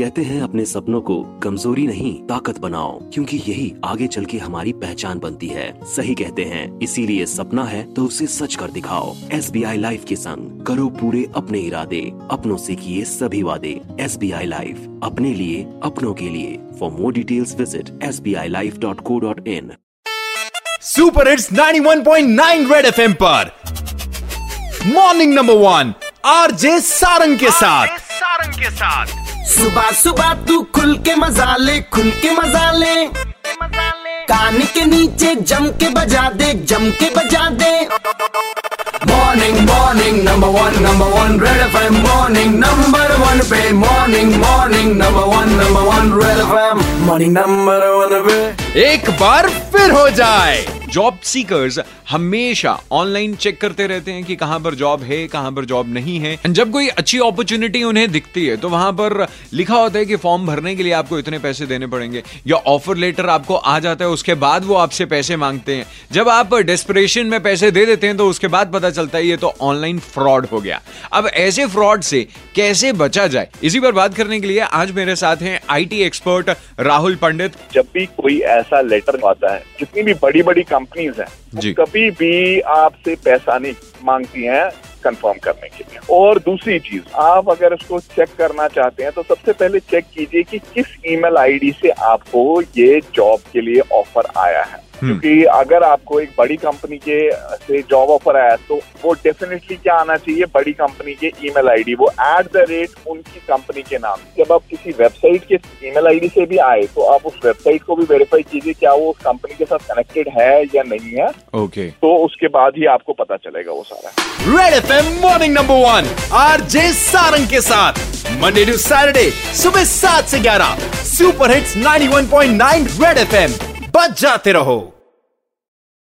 कहते हैं अपने सपनों को कमज़ोरी नहीं ताकत बनाओ क्योंकि यही आगे चल के हमारी पहचान बनती है। सही कहते हैं इसीलिए सपना है तो उसे सच कर दिखाओ। एस बी आई लाइफ के संग करो पूरे अपने इरादे अपनों से किए सभी वादे। एस बी आई लाइफ अपने लिए अपनों के लिए। For more details visit S B I life dot co dot in super hits 91.9 Red FM पर। Morning number one RJ Sarang के साथ। सारंग के साथ। सुबह सुबह तू खुल के मज़ा ले, खुल के मज़ा ले। कान के नीचे जम के बजा दे, जम के बजा दे। Morning morning number one number one red FM morning number one पे। Morning morning number one number one red FM morning number one पे। एक बार फिर हो जाए। जॉब सीकर्स हमेशा ऑनलाइन चेक करते रहते हैं कि कहाँ पर जॉब है, कहाँ पर जॉब नहीं है। जब कोई अच्छी अपॉर्चुनिटी उन्हें दिखती है तो वहाँ पर लिखा होता है कि फॉर्म भरने के लिए आपको इतने पैसे देने पड़ेंगे। या ऑफ़र लेटर आपको आ जाता है, उसके बाद वो आपसे पैसे मांगते हैं। जब आप डेस्परेशन में पैसे दे देते हैं तो उसके बाद पता चलता है, ये तो ऑनलाइन फ्रॉड हो गया। अब ऐसे फ्रॉड से कैसे बचा जाए? इसी पर बात करने के लिए आज मेरे साथ हैं आईटी एक्सपर्ट राहुल पंडित। जब भी कोई ऐसा लेटर आता है, जितनी भी बड़ी बड़ी कंपनीज़ हैं। कभी भी आपसे पैसा नहीं मांगती हैं कंफर्म करने के लिए। और दूसरी चीज़ आप अगर उसको चेक करना चाहते हैं तो सबसे पहले चेक कीजिए कि किस ईमेल आईडी से आपको ये जॉब के लिए ऑफ़र आया है। क्योंकि अगर आपको एक बड़ी कंपनी के से जॉब ऑफ़र आया तो वो डेफिनेटली क्या आना चाहिए? बड़ी कंपनी के ईमेल आईडी वो एट द रेट उनकी कंपनी के नाम। जब आप किसी वेबसाइट के ईमेल आईडी से भी आए तो आप उस वेबसाइट को भी वेरीफाई कीजिए क्या वो उस कंपनी के साथ कनेक्टेड है या नहीं है। ओके तो उसके बाद ही आपको पता चलेगा वो सारा। Red FM morning number one RJ Sarang के साथ। मंडे टू सैटरडे सुबह सात से ग्यारह। सुपर हिट्स 91.9 रेड एफएम बच जाते रहो।